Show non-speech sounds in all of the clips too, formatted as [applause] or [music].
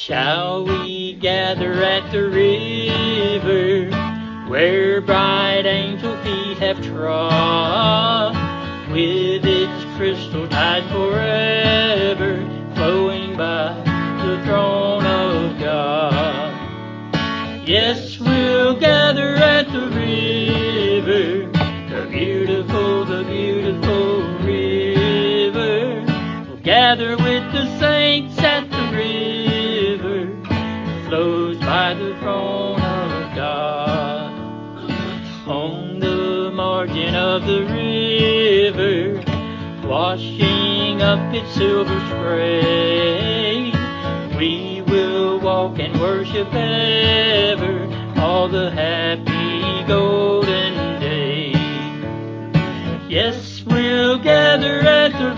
Shall we gather at the river where bright angel feet have trod? With its crystal tide forever up its silver spray, we will walk and worship ever all the happy golden day. Yes, we'll gather at the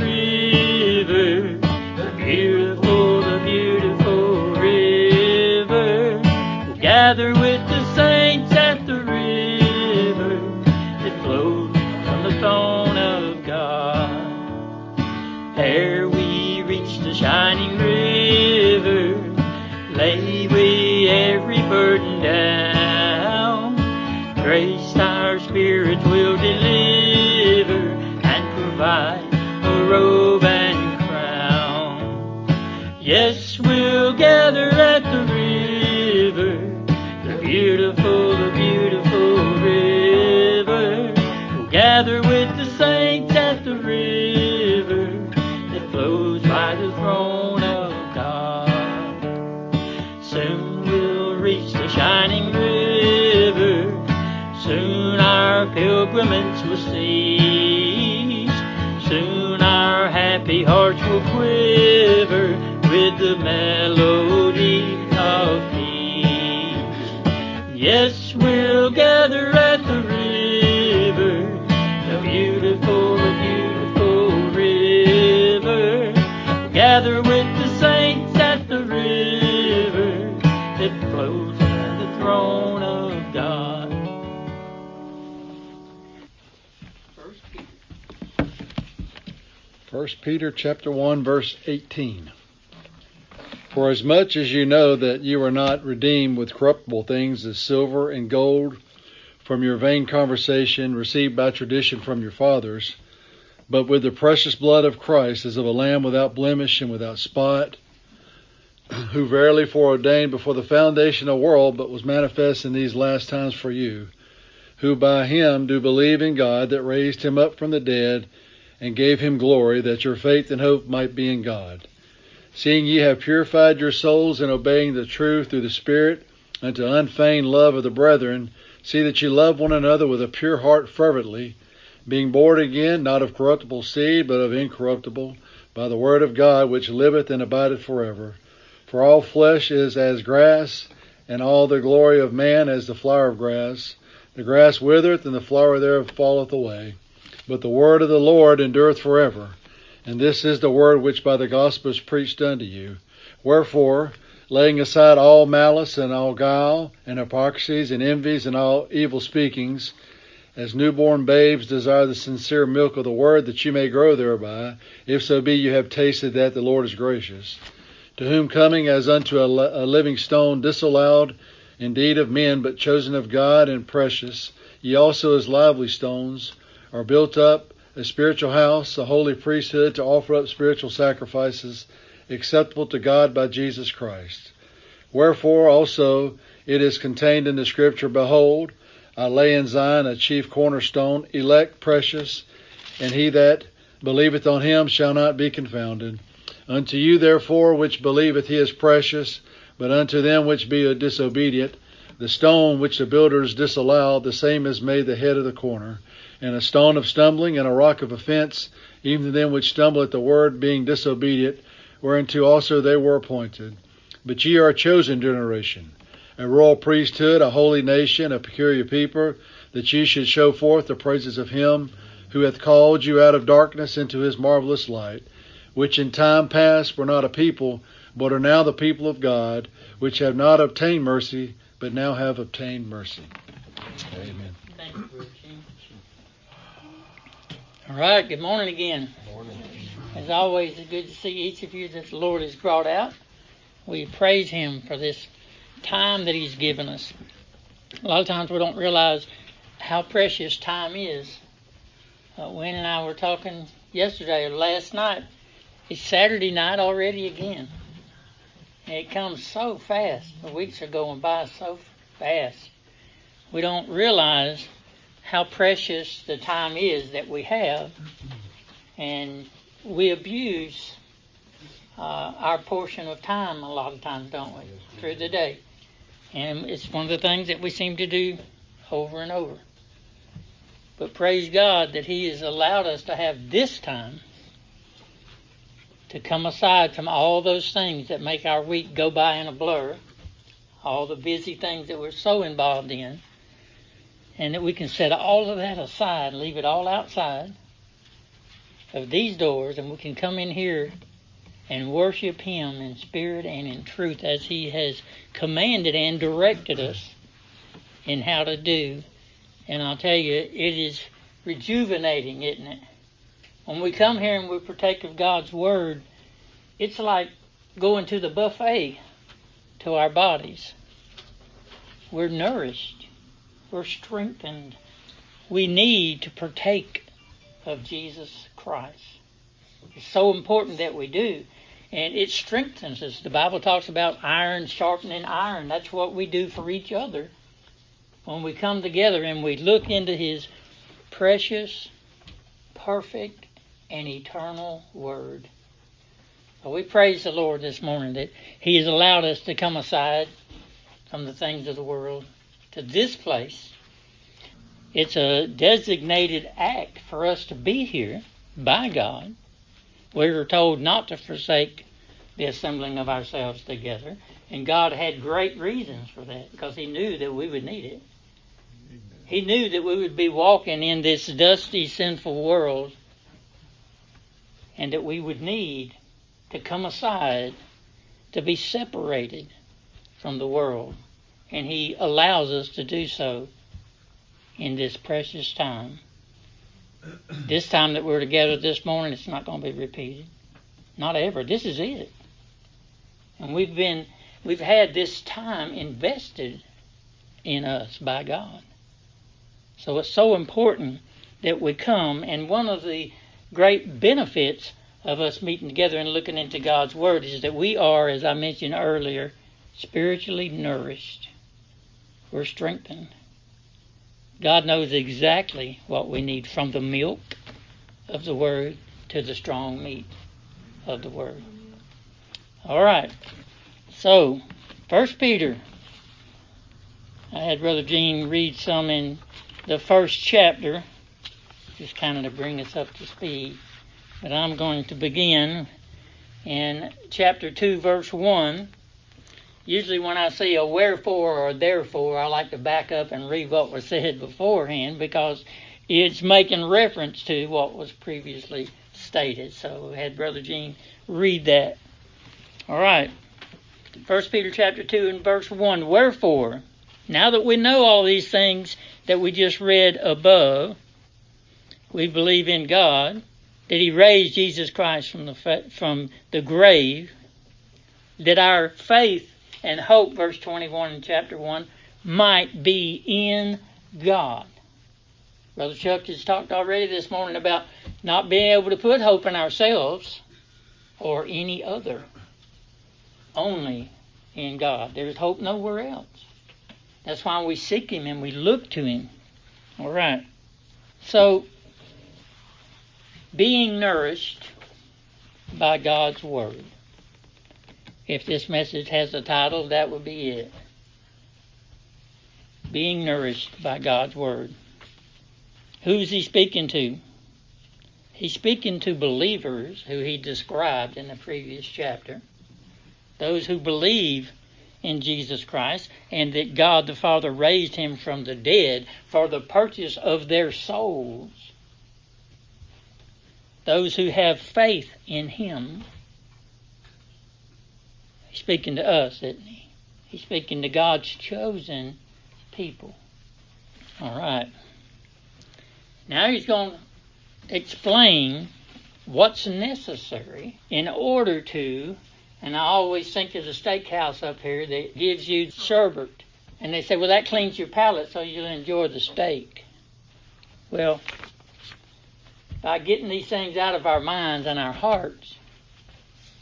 Gather with the saints at the river that flows from the throne of God. First Peter chapter 1 verse 18. For as much as you know that you are not redeemed with corruptible things as silver and gold from your vain conversation received by tradition from your fathers, but with the precious blood of Christ as of a lamb without blemish and without spot, who verily foreordained before the foundation of the world, but was manifest in these last times for you, who by him do believe in God that raised him up from the dead and gave him glory, that your faith and hope might be in God. Seeing ye have purified your souls in obeying the truth through the Spirit unto unfeigned love of the brethren, see that ye love one another with a pure heart fervently, being born again, not of corruptible seed, but of incorruptible, by the word of God which liveth and abideth forever. For all flesh is as grass, and all the glory of man as the flower of grass. The grass withereth, and the flower thereof falleth away. But the word of the Lord endureth forever. And this is the word which by the gospel is preached unto you. Wherefore, laying aside all malice and all guile, and hypocrisies and envies and all evil speakings, as newborn babes desire the sincere milk of the word, that you may grow thereby, if so be you have tasted that the Lord is gracious. To whom coming as unto a, a living stone, disallowed indeed of men, but chosen of God and precious, ye also as lively stones, are built up a spiritual house, a holy priesthood, to offer up spiritual sacrifices acceptable to God by Jesus Christ. Wherefore also it is contained in the Scripture, Behold, I lay in Zion a chief cornerstone, elect, precious, and he that believeth on him shall not be confounded. Unto you therefore which believeth he is precious, but unto them which be disobedient, the stone which the builders disallowed, the same is made the head of the corner and a stone of stumbling and a rock of offense, even to them which stumble at the word, being disobedient, whereunto also they were appointed. But ye are a chosen generation, a royal priesthood, a holy nation, a peculiar people, that ye should show forth the praises of him who hath called you out of darkness into his marvelous light, which in time past were not a people, but are now the people of God, which have not obtained mercy, but now have obtained mercy. Amen. All right, good morning again. As always, it's good to see each of you that the Lord has brought out. We praise Him for this time that He's given us. A lot of times we don't realize how precious time is. Uh, Wayne and I were talking yesterday or last night. It's Saturday night already again. And it comes so fast. The weeks are going by so fast. We don't realize how precious the time is that we have. And we abuse uh, our portion of time a lot of times, don't we, through the day. And it's one of the things that we seem to do over and over. But praise God that He has allowed us to have this time to come aside from all those things that make our week go by in a blur, all the busy things that we're so involved in, and that we can set all of that aside, and leave it all outside of these doors, and we can come in here and worship Him in spirit and in truth as He has commanded and directed us in how to do. And I'll tell you, it is rejuvenating, isn't it? When we come here and we partake of God's Word, it's like going to the buffet to our bodies. We're nourished, we're strengthened. We need to partake of Jesus Christ. It's so important that we do. And it strengthens us. The Bible talks about iron sharpening iron. That's what we do for each other when we come together and we look into His precious, perfect, and eternal Word. We praise the Lord this morning that He has allowed us to come aside from the things of the world to this place. It's a designated act for us to be here by God. We were told not to forsake the assembling of ourselves together, and God had great reasons for that because He knew that we would need it. He knew that we would be walking in this dusty, sinful world and that we would need to come aside to be separated from the world. And He allows us to do so in this precious time. This time that we're together this morning, it's not going to be repeated. Not ever. This is it. And we've been, we've had this time invested in us by God. So it's so important that we come. And one of the great benefits of us meeting together and looking into God's Word is that we are, as I mentioned earlier, spiritually nourished. We're strengthened. God knows exactly what we need from the milk of the Word to the strong meat of the Word. All right. So, First Peter. I had Brother Gene read some in the first chapter, just kind of to bring us up to speed. But I'm going to begin in chapter 2, verse 1. Usually, when I see a wherefore or therefore, I like to back up and read what was said beforehand because it's making reference to what was previously stated. So, had Brother Gene read that. All right. First Peter chapter 2 and verse 1. Wherefore, now that we know all these things that we just read above, we believe in God, that He raised Jesus Christ from the, from the grave, that our faith and hope, verse 21 in chapter 1, might be in God. Brother Chuck has talked already this morning about not being able to put hope in ourselves or any other, only in God. There's hope nowhere else. That's why we seek Him and we look to Him. All right. So, being nourished by God's Word. If this message has a title, that would be it. Being nourished by God's Word. Who's He speaking to? He's speaking to believers who He described in the previous chapter. Those who believe in Jesus Christ and that God the Father raised him from the dead for the purchase of their souls. Those who have faith in him. He's speaking to us, isn't he? He's speaking to God's chosen people. All right. Now he's going to explain what's necessary in order to And I always think of the steakhouse up here that gives you sherbet. And they say, well, that cleans your palate so you'll enjoy the steak. Well, by getting these things out of our minds and our hearts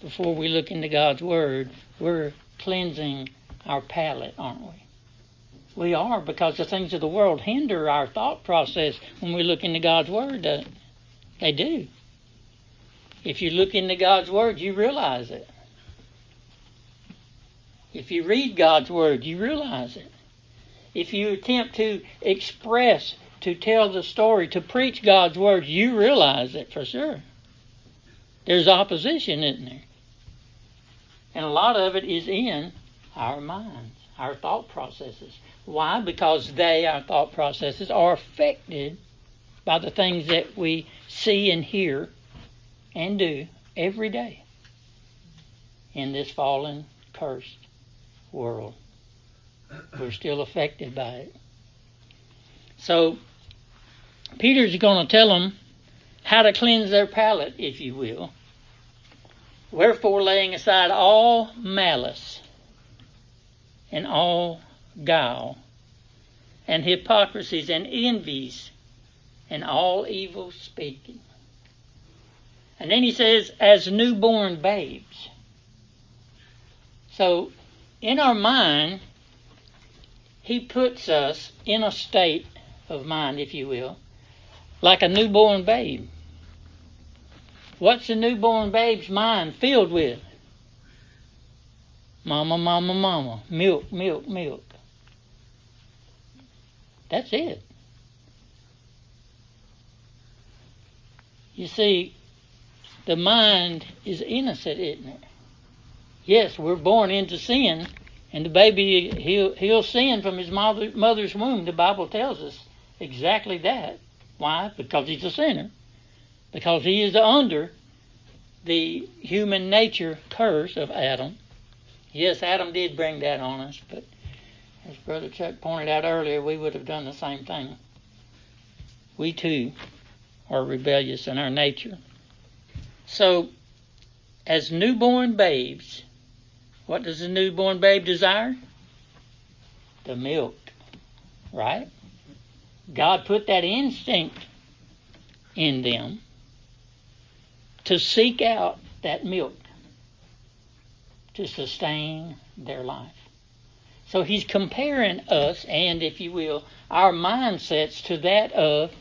before we look into God's Word, we're cleansing our palate, aren't we? We are because the things of the world hinder our thought process when we look into God's Word. They do. If you look into God's Word, you realize it. If you read God's Word, you realize it. If you attempt to express, to tell the story, to preach God's Word, you realize it for sure. There's opposition, isn't there? And a lot of it is in our minds, our thought processes. Why? Because they, our thought processes, are affected by the things that we see and hear and do every day in this fallen, cursed world. We're still affected by it. So, Peter's going to tell them how to cleanse their palate, if you will. Wherefore, laying aside all malice and all guile and hypocrisies and envies and all evil speaking. And then he says, as newborn babes. So, in our mind, he puts us in a state of mind, if you will, like a newborn babe. What's a newborn babe's mind filled with? Mama, mama, mama. Milk, milk, milk. That's it. You see, the mind is innocent, isn't it? Yes, we're born into sin, and the baby he'll he'll sin from his mother, mother's womb. The Bible tells us exactly that. Why? Because he's a sinner. Because he is under the human nature curse of Adam. Yes, Adam did bring that on us, but as Brother Chuck pointed out earlier, we would have done the same thing. We too are rebellious in our nature. So, as newborn babes, what does a newborn babe desire? The milk, right? God put that instinct in them to seek out that milk to sustain their life. So he's comparing us and, if you will, our mindsets to that of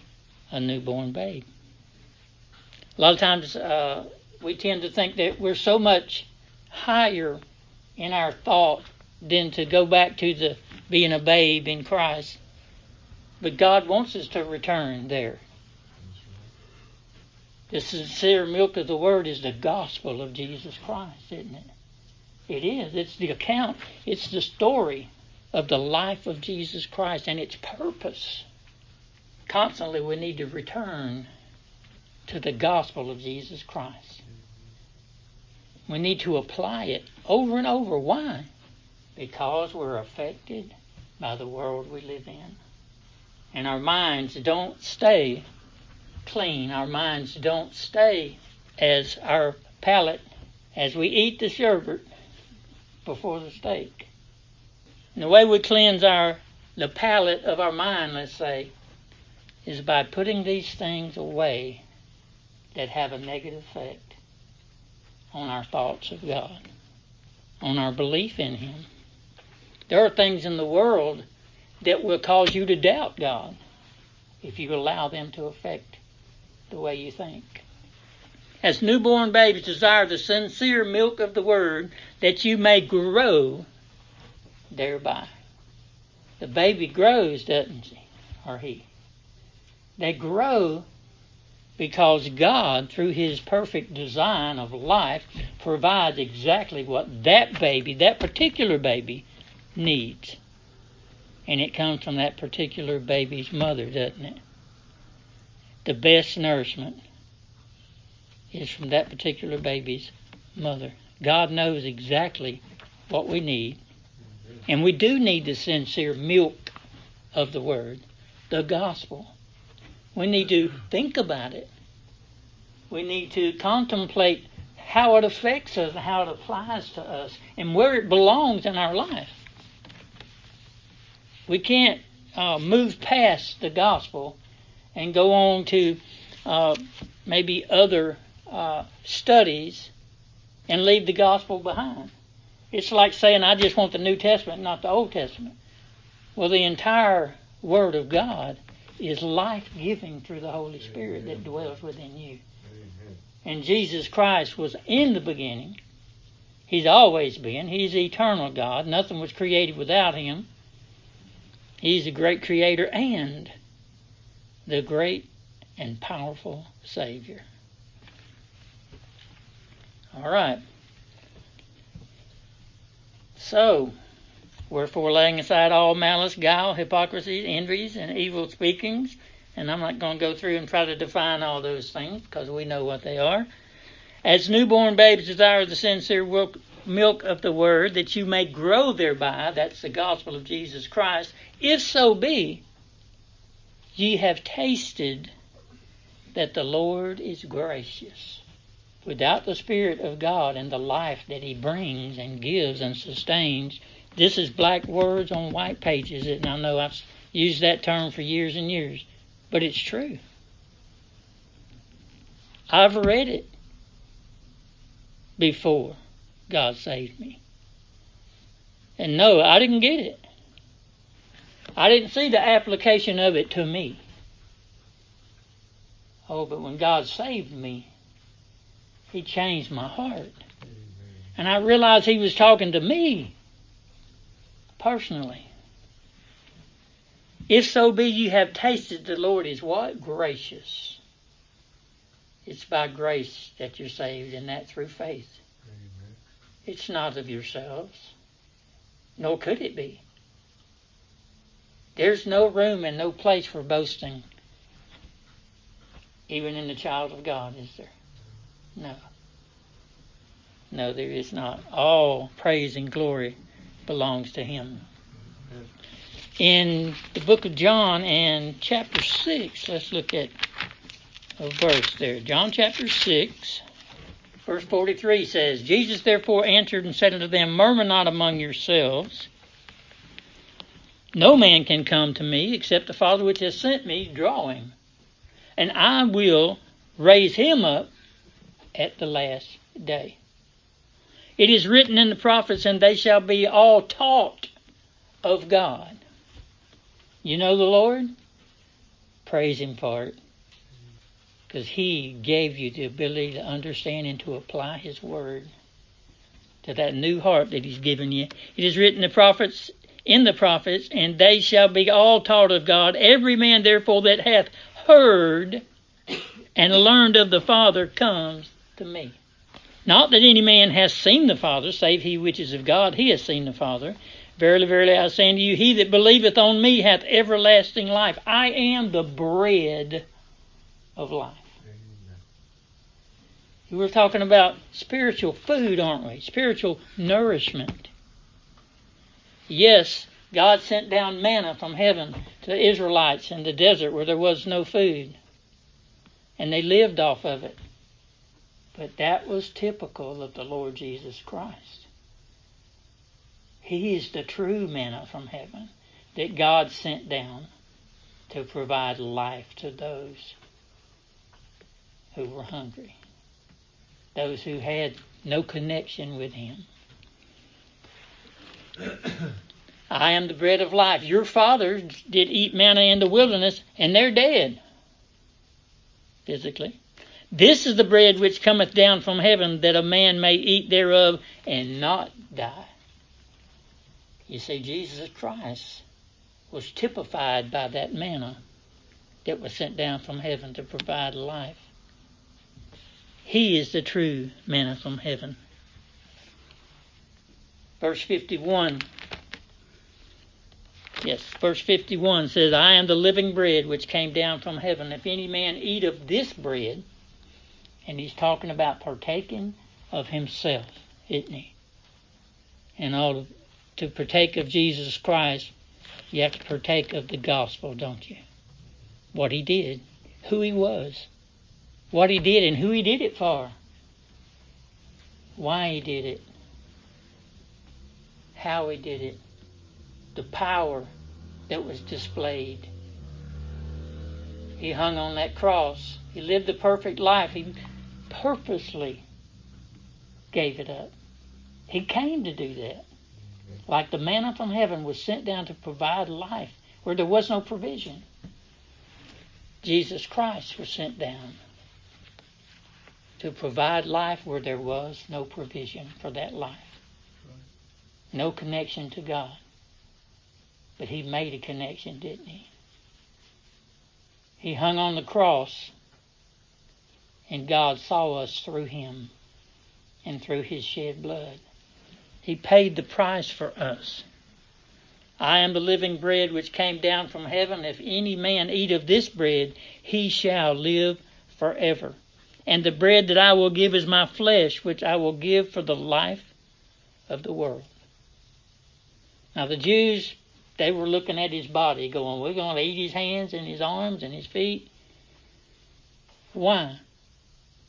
a newborn babe. A lot of times uh, we tend to think that we're so much higher in our thought than to go back to the being a babe in Christ. But God wants us to return there. The sincere milk of the word is the gospel of Jesus Christ, isn't it? It is. It's the account, it's the story of the life of Jesus Christ and its purpose. Constantly, we need to return to the gospel of Jesus Christ. We need to apply it over and over. Why? Because we're affected by the world we live in. And our minds don't stay clean. Our minds don't stay as our palate as we eat the sherbet before the steak. And the way we cleanse our the palate of our mind, let's say, is by putting these things away that have a negative effect on our thoughts of God, on our belief in Him. There are things in the world that will cause you to doubt God if you allow them to affect the way you think. As newborn babies desire the sincere milk of the Word, that you may grow thereby. The baby grows, doesn't he? Or he. They grow because God, through His perfect design of life, provides exactly what that baby, that particular baby, needs. And it comes from that particular baby's mother, doesn't it? The best nourishment is from that particular baby's mother. God knows exactly what we need. And we do need the sincere milk of the Word, the gospel. We need to think about it. We need to contemplate how it affects us how it applies to us and where it belongs in our life. We can't uh, move past the gospel and go on to uh, maybe other uh, studies and leave the gospel behind. It's like saying, I just want the New Testament, not the Old Testament. Well, the entire Word of God is life giving through the Holy Spirit that dwells within you. And Jesus Christ was in the beginning. He's always been. He's eternal God. Nothing was created without Him. He's the great Creator and the great and powerful Savior. All right. So, wherefore laying aside all malice, guile, hypocrisy, envies, and evil speakings, and I'm not going to go through and try to define all those things because we know what they are. As newborn babes desire the sincere milk of the word, that you may grow thereby, that's the gospel of Jesus Christ, if so be ye have tasted that the Lord is gracious. Without the Spirit of God and the life that He brings and gives and sustains, this is black words on white pages. And I know I've used that term for years and years, but it's true. I've read it before God saved me. And no, I didn't get it. I didn't see the application of it to me. Oh, but when God saved me, He changed my heart. And I realized He was talking to me personally. If so be you have tasted the Lord is what? Gracious. It's by grace that you're saved, and that through faith. Amen. It's not of yourselves, nor could it be. There's no room and no place for boasting, even in the child of God, is there? No. No, there is not. All praise and glory belongs to Him. In the book of John and chapter 6, let's look at a verse there. John chapter 6, verse 43 says, Jesus therefore answered and said unto them, Murmur not among yourselves. No man can come to me except the Father which has sent me draw him. And I will raise him up at the last day. It is written in the prophets, and they shall be all taught of God. You know the Lord? Praise Him for it. Because He gave you the ability to understand and to apply His Word to that new heart that He's given you. It is written in the prophets, in the prophets, and they shall be all taught of God. Every man, therefore, that hath heard and learned of the Father comes to me. Not that any man has seen the Father, save he which is of God, he has seen the Father. Verily, verily, I say unto you, he that believeth on me hath everlasting life. I am the bread of life. We're talking about spiritual food, aren't we? Spiritual nourishment. Yes, God sent down manna from heaven to the Israelites in the desert where there was no food. And they lived off of it. But that was typical of the Lord Jesus Christ. He is the true manna from heaven that God sent down to provide life to those who were hungry, those who had no connection with Him. [coughs] I am the bread of life. Your fathers did eat manna in the wilderness, and they're dead physically. This is the bread which cometh down from heaven, that a man may eat thereof and not die. You see, Jesus Christ was typified by that manna that was sent down from heaven to provide life. He is the true manna from heaven. Verse 51. Yes, verse 51 says, I am the living bread which came down from heaven. If any man eat of this bread, and he's talking about partaking of himself, isn't he? And all to partake of Jesus Christ, you have to partake of the gospel, don't you? What he did, who he was, what he did, and who he did it for. why he did it, how he did it, the power that was displayed. He hung on that cross. He lived a perfect life. He purposely gave it up. He came to do that. Like the manna from heaven was sent down to provide life where there was no provision. Jesus Christ was sent down to provide life where there was no provision for that life. No connection to God. But he made a connection, didn't he? He hung on the cross, and God saw us through him and through his shed blood. He paid the price for us. I am the living bread which came down from heaven. If any man eat of this bread, he shall live forever. And the bread that I will give is my flesh, which I will give for the life of the world. Now, the Jews, they were looking at his body, going, We're going to eat his hands and his arms and his feet. Why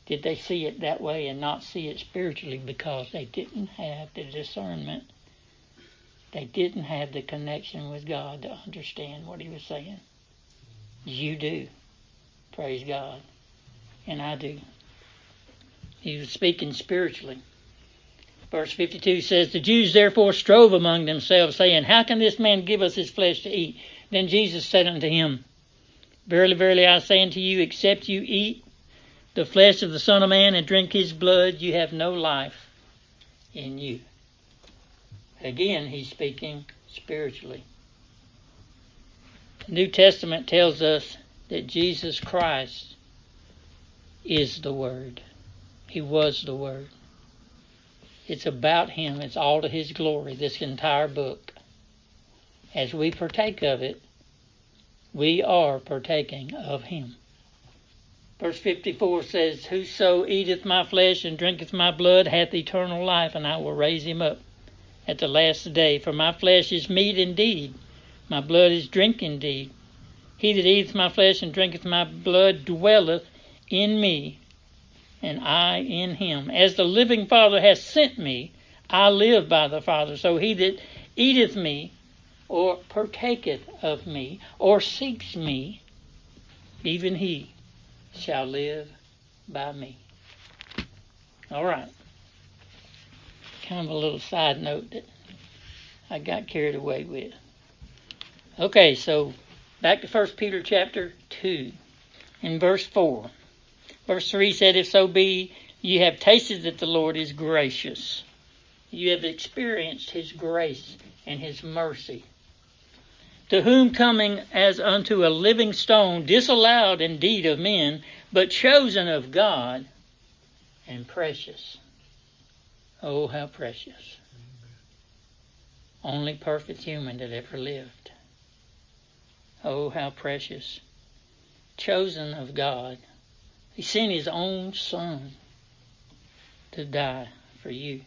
did they see it that way and not see it spiritually? Because they didn't have the discernment they didn't have the connection with God to understand what he was saying. You do. Praise God. And I do. He was speaking spiritually. Verse 52 says, The Jews therefore strove among themselves, saying, How can this man give us his flesh to eat? Then Jesus said unto him, Verily, verily, I say unto you, except you eat the flesh of the Son of Man and drink his blood, you have no life in you. Again, he's speaking spiritually. The New Testament tells us that Jesus Christ is the Word. He was the Word. It's about Him. It's all to His glory, this entire book. As we partake of it, we are partaking of Him. Verse 54 says, Whoso eateth my flesh and drinketh my blood hath eternal life, and I will raise him up at the last day. For my flesh is meat indeed, my blood is drink indeed. He that eateth my flesh and drinketh my blood dwelleth in me, and I in him. As the living Father hath sent me, I live by the Father. So he that eateth me, or partaketh of me, or seeks me, even he shall live by me. All right kind of a little side note that I got carried away with. Okay, so back to 1 Peter chapter 2, in verse 4. Verse 3 said, If so be you have tasted that the Lord is gracious, you have experienced his grace and his mercy. To whom coming as unto a living stone, disallowed indeed of men, but chosen of God and precious. Oh, how precious. Only perfect human that ever lived. Oh, how precious. Chosen of God. He sent his own son to die for you.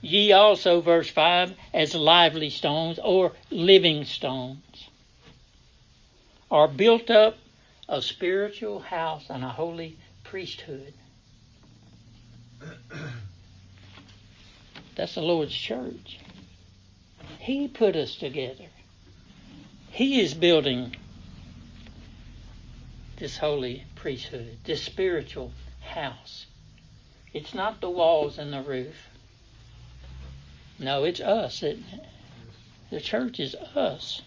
Ye also, verse 5, as lively stones or living stones, are built up a spiritual house and a holy priesthood That's the Lord's church. He put us together. He is building this holy priesthood, this spiritual house. It's not the walls and the roof. No, it's us. It, the church is us.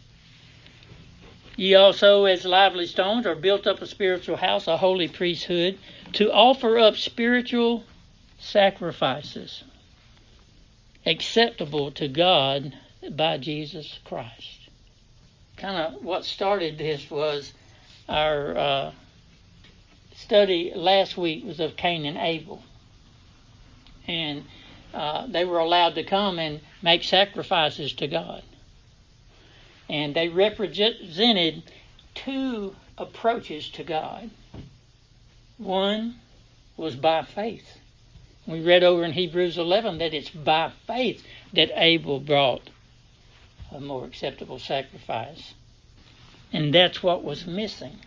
Ye also, as lively stones, are built up a spiritual house, a holy priesthood, to offer up spiritual sacrifices acceptable to God by Jesus Christ. Kind of what started this was our uh, study last week was of Cain and Abel. And uh, they were allowed to come and make sacrifices to God. And they represented two approaches to God. One was by faith we read over in Hebrews 11 that it's by faith that Abel brought a more acceptable sacrifice. And that's what was missing.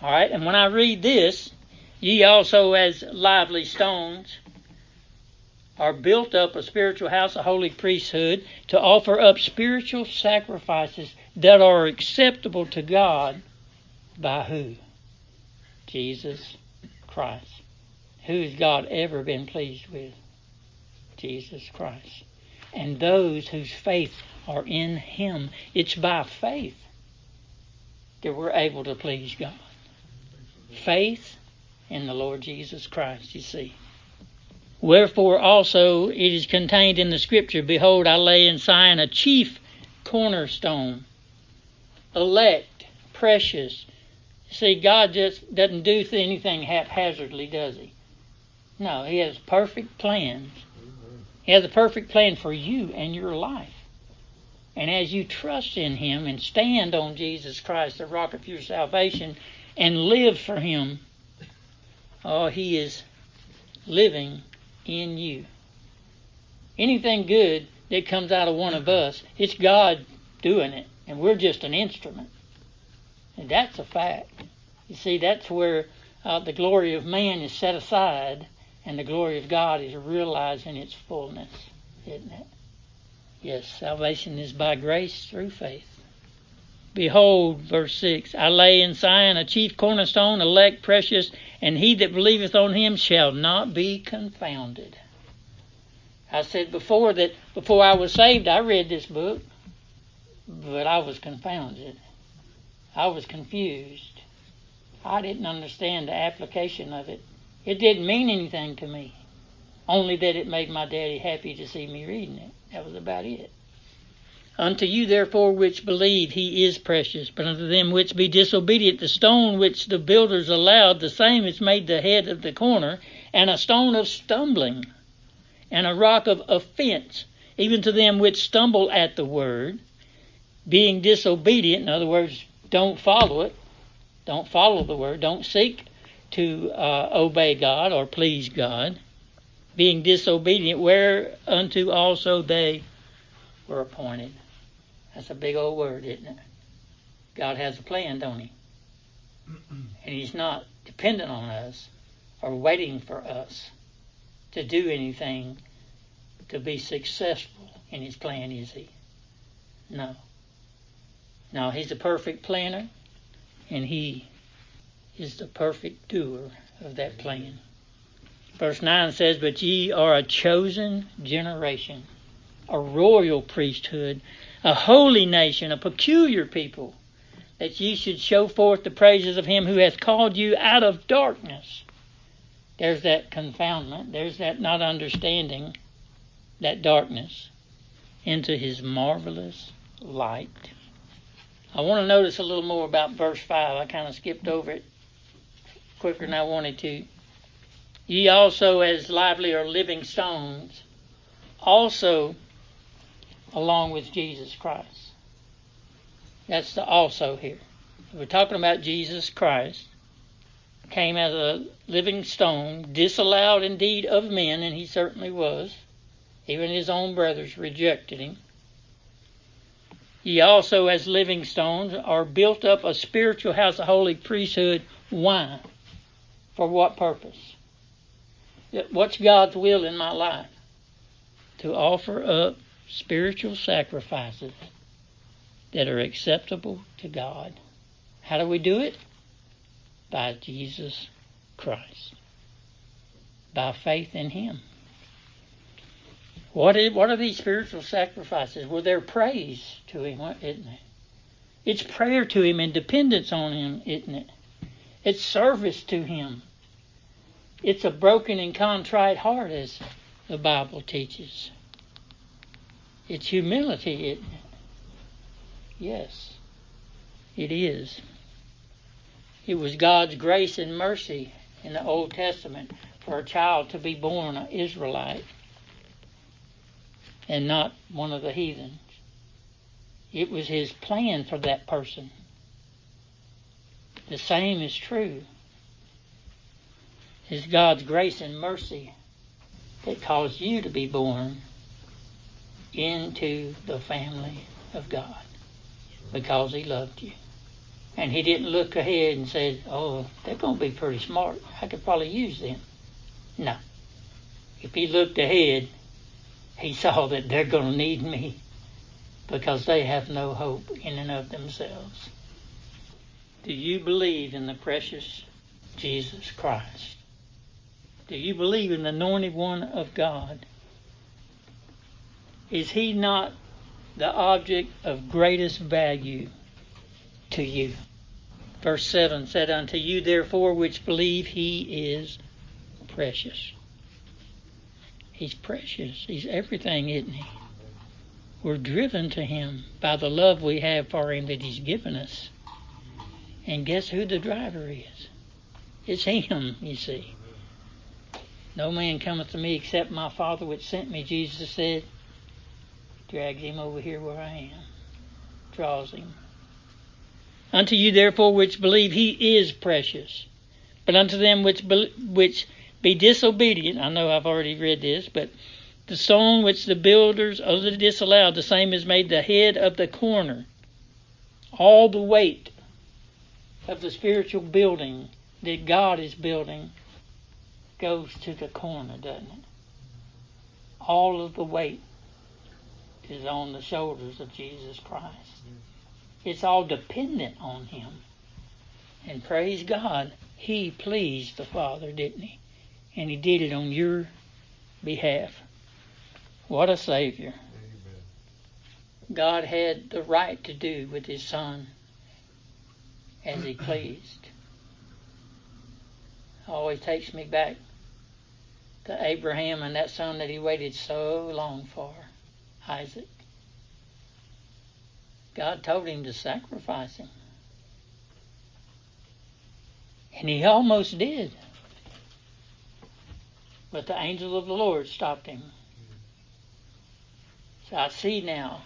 All right, and when I read this, Ye also, as lively stones, are built up a spiritual house, a holy priesthood, to offer up spiritual sacrifices that are acceptable to God by who? Jesus Christ. Who's God ever been pleased with? Jesus Christ. And those whose faith are in Him. It's by faith that we're able to please God. Faith in the Lord Jesus Christ, you see. Wherefore also it is contained in the Scripture Behold, I lay in Zion a chief cornerstone, elect, precious. See, God just doesn't do anything haphazardly, does He? No, He has perfect plans. He has a perfect plan for you and your life. And as you trust in Him and stand on Jesus Christ, the rock of your salvation, and live for Him, oh, He is living in you. Anything good that comes out of one of us, it's God doing it, and we're just an instrument. And that's a fact. You see, that's where uh, the glory of man is set aside, and the glory of God is realized in its fullness, isn't it? Yes, salvation is by grace through faith. Behold, verse 6 I lay in Zion a chief cornerstone, elect, precious, and he that believeth on him shall not be confounded. I said before that before I was saved, I read this book, but I was confounded. I was confused. I didn't understand the application of it. It didn't mean anything to me, only that it made my daddy happy to see me reading it. That was about it. Unto you, therefore, which believe, he is precious. But unto them which be disobedient, the stone which the builders allowed, the same is made the head of the corner, and a stone of stumbling, and a rock of offense, even to them which stumble at the word, being disobedient. In other words, don't follow it. Don't follow the word. Don't seek to uh, obey God or please God. Being disobedient, whereunto also they were appointed. That's a big old word, isn't it? God has a plan, don't He? [clears throat] And He's not dependent on us or waiting for us to do anything to be successful in His plan, is He? No. No, He's a perfect planner, and He is the perfect doer of that plan. Verse 9 says, But ye are a chosen generation, a royal priesthood, a holy nation, a peculiar people, that ye should show forth the praises of him who hath called you out of darkness. There's that confoundment, there's that not understanding, that darkness, into his marvelous light. I want to notice a little more about verse 5. I kind of skipped over it quicker than I wanted to. Ye also, as lively or living stones, also along with Jesus Christ. That's the also here. We're talking about Jesus Christ. Came as a living stone, disallowed indeed of men, and he certainly was. Even his own brothers rejected him. Ye also, as living stones, are built up a spiritual house, a holy priesthood. Why? For what purpose? What's God's will in my life? To offer up spiritual sacrifices that are acceptable to God. How do we do it? By Jesus Christ. By faith in Him. What, is, what are these spiritual sacrifices? Well, they're praise to Him, isn't it? It's prayer to Him and dependence on Him, isn't it? It's service to Him. It's a broken and contrite heart, as the Bible teaches. It's humility, it? Yes, it is. It was God's grace and mercy in the Old Testament for a child to be born an Israelite and not one of the heathens. It was his plan for that person. The same is true. It's God's grace and mercy that caused you to be born into the family of God because He loved you. And he didn't look ahead and say, oh, they're going to be pretty smart. I could probably use them. No. If he looked ahead, he [laughs] saw that they're going to need me because they have no hope in and of themselves. Do you believe in the precious Jesus Christ? Do you believe in the anointed one of God? Is he not the object of greatest value to you? Verse 7 said, Unto you, therefore, which believe, he is precious. He's precious. He's everything, isn't he? We're driven to him by the love we have for him that he's given us. And guess who the driver is? It's him, you see. No man cometh to me except my Father which sent me, Jesus said. Drags him over here where I am. Draws him. Unto you therefore which believe he is precious. But unto them which be, which be disobedient, I know I've already read this, but the stone which the builders utterly disallowed, the same is made the head of the corner. All the weight of the spiritual building that God is building goes to the corner, doesn't it? All of the weight is on the shoulders of Jesus Christ. It's all dependent on Him. And praise God, He pleased the Father, didn't He? And He did it on your behalf. What a Savior. God had the right to do with His Son as He pleased. Always takes me back to Abraham and that son that he waited so long for, Isaac. God told him to sacrifice him. And he almost did. But the angel of the Lord stopped him. So I see now.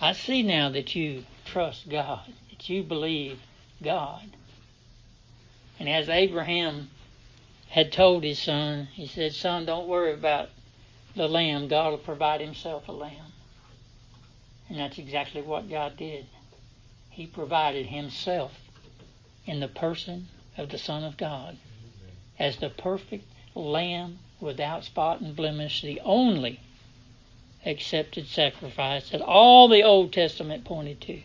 I see now that you trust God, that you believe God. And as Abraham had told his son, he said, Son, don't worry about the lamb. God will provide himself a lamb. And that's exactly what God did. He provided himself in the person of the Son of God as the perfect lamb without spot and blemish, the only accepted sacrifice that all the Old Testament pointed to.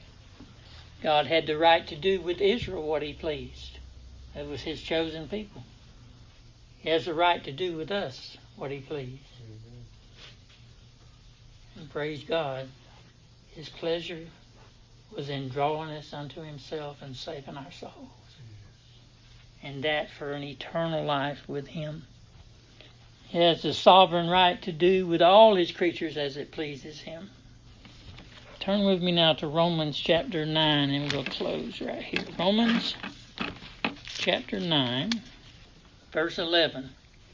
God had the right to do with Israel what he pleased. It was his chosen people. He has the right to do with us what he pleased. Mm-hmm. And praise God, his pleasure was in drawing us unto himself and saving our souls. Mm-hmm. And that for an eternal life with him. He has the sovereign right to do with all his creatures as it pleases him. Turn with me now to Romans chapter 9 and we'll close right here. Romans chapter 9, verse 11.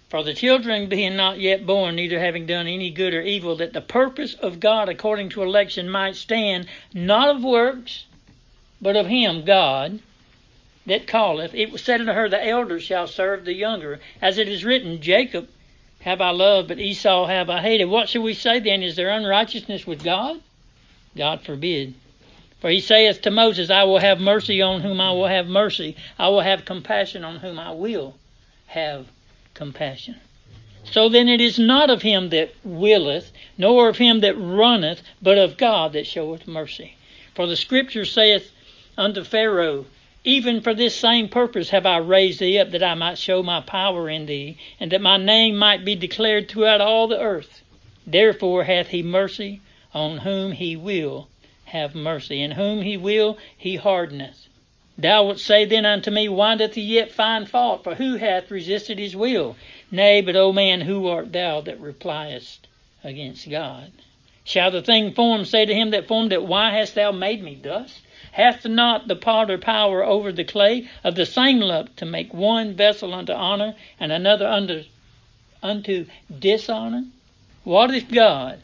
For the children being not yet born, neither having done any good or evil, that the purpose of God according to election might stand, not of works, but of him, God, that calleth. It was said unto her, The elder shall serve the younger. As it is written, Jacob have I loved, but Esau have I hated. What shall we say then? Is there unrighteousness with God? God forbid. For he saith to Moses, I will have mercy on whom I will have mercy. I will have compassion on whom I will have compassion. So then it is not of him that willeth, nor of him that runneth, but of God that showeth mercy. For the scripture saith unto Pharaoh, Even for this same purpose have I raised thee up, that I might show my power in thee, and that my name might be declared throughout all the earth. Therefore hath he mercy on whom he will have mercy, and whom he will he hardeneth. Thou wilt say then unto me, Why doth he yet find fault? For who hath resisted his will? Nay, but, O man, who art thou that repliest against God? Shall the thing formed say to him that formed it, Why hast thou made me thus? Hath not the potter power over the clay of the same lump to make one vessel unto honor and another unto, unto dishonor? What if God,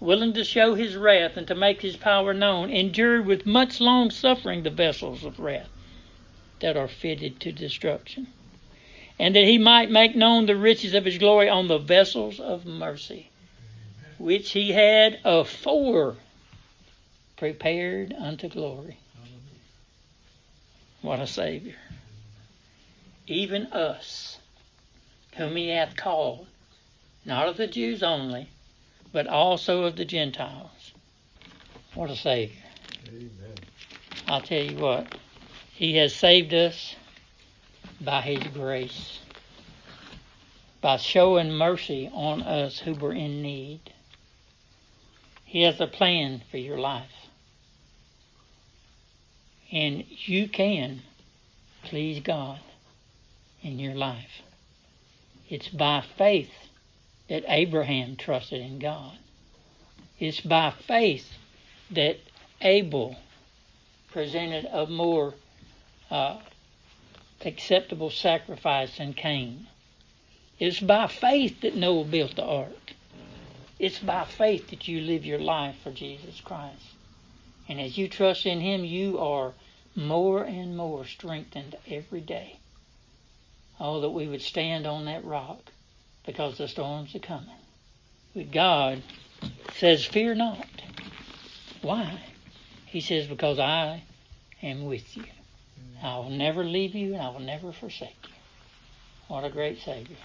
willing to show his wrath and to make his power known, endured with much long suffering the vessels of wrath that are fitted to destruction, and that he might make known the riches of his glory on the vessels of mercy, which he had afore prepared unto glory. What a Savior. Even us, whom he hath called, not of the Jews only, but also of the Gentiles. What a Savior. Amen. I'll tell you what, he has saved us by his grace, by showing mercy on us who were in need. He has a plan for your life. And you can please God in your life. It's by faith that Abraham trusted in God. It's by faith that Abel presented a more uh, acceptable sacrifice than Cain. It's by faith that Noah built the ark. It's by faith that you live your life for Jesus Christ. And as you trust in Him, you are more and more strengthened every day. Oh, that we would stand on that rock because the storms are coming. But God says, Fear not. Why? He says, Because I am with you. I will never leave you and I will never forsake you. What a great Savior.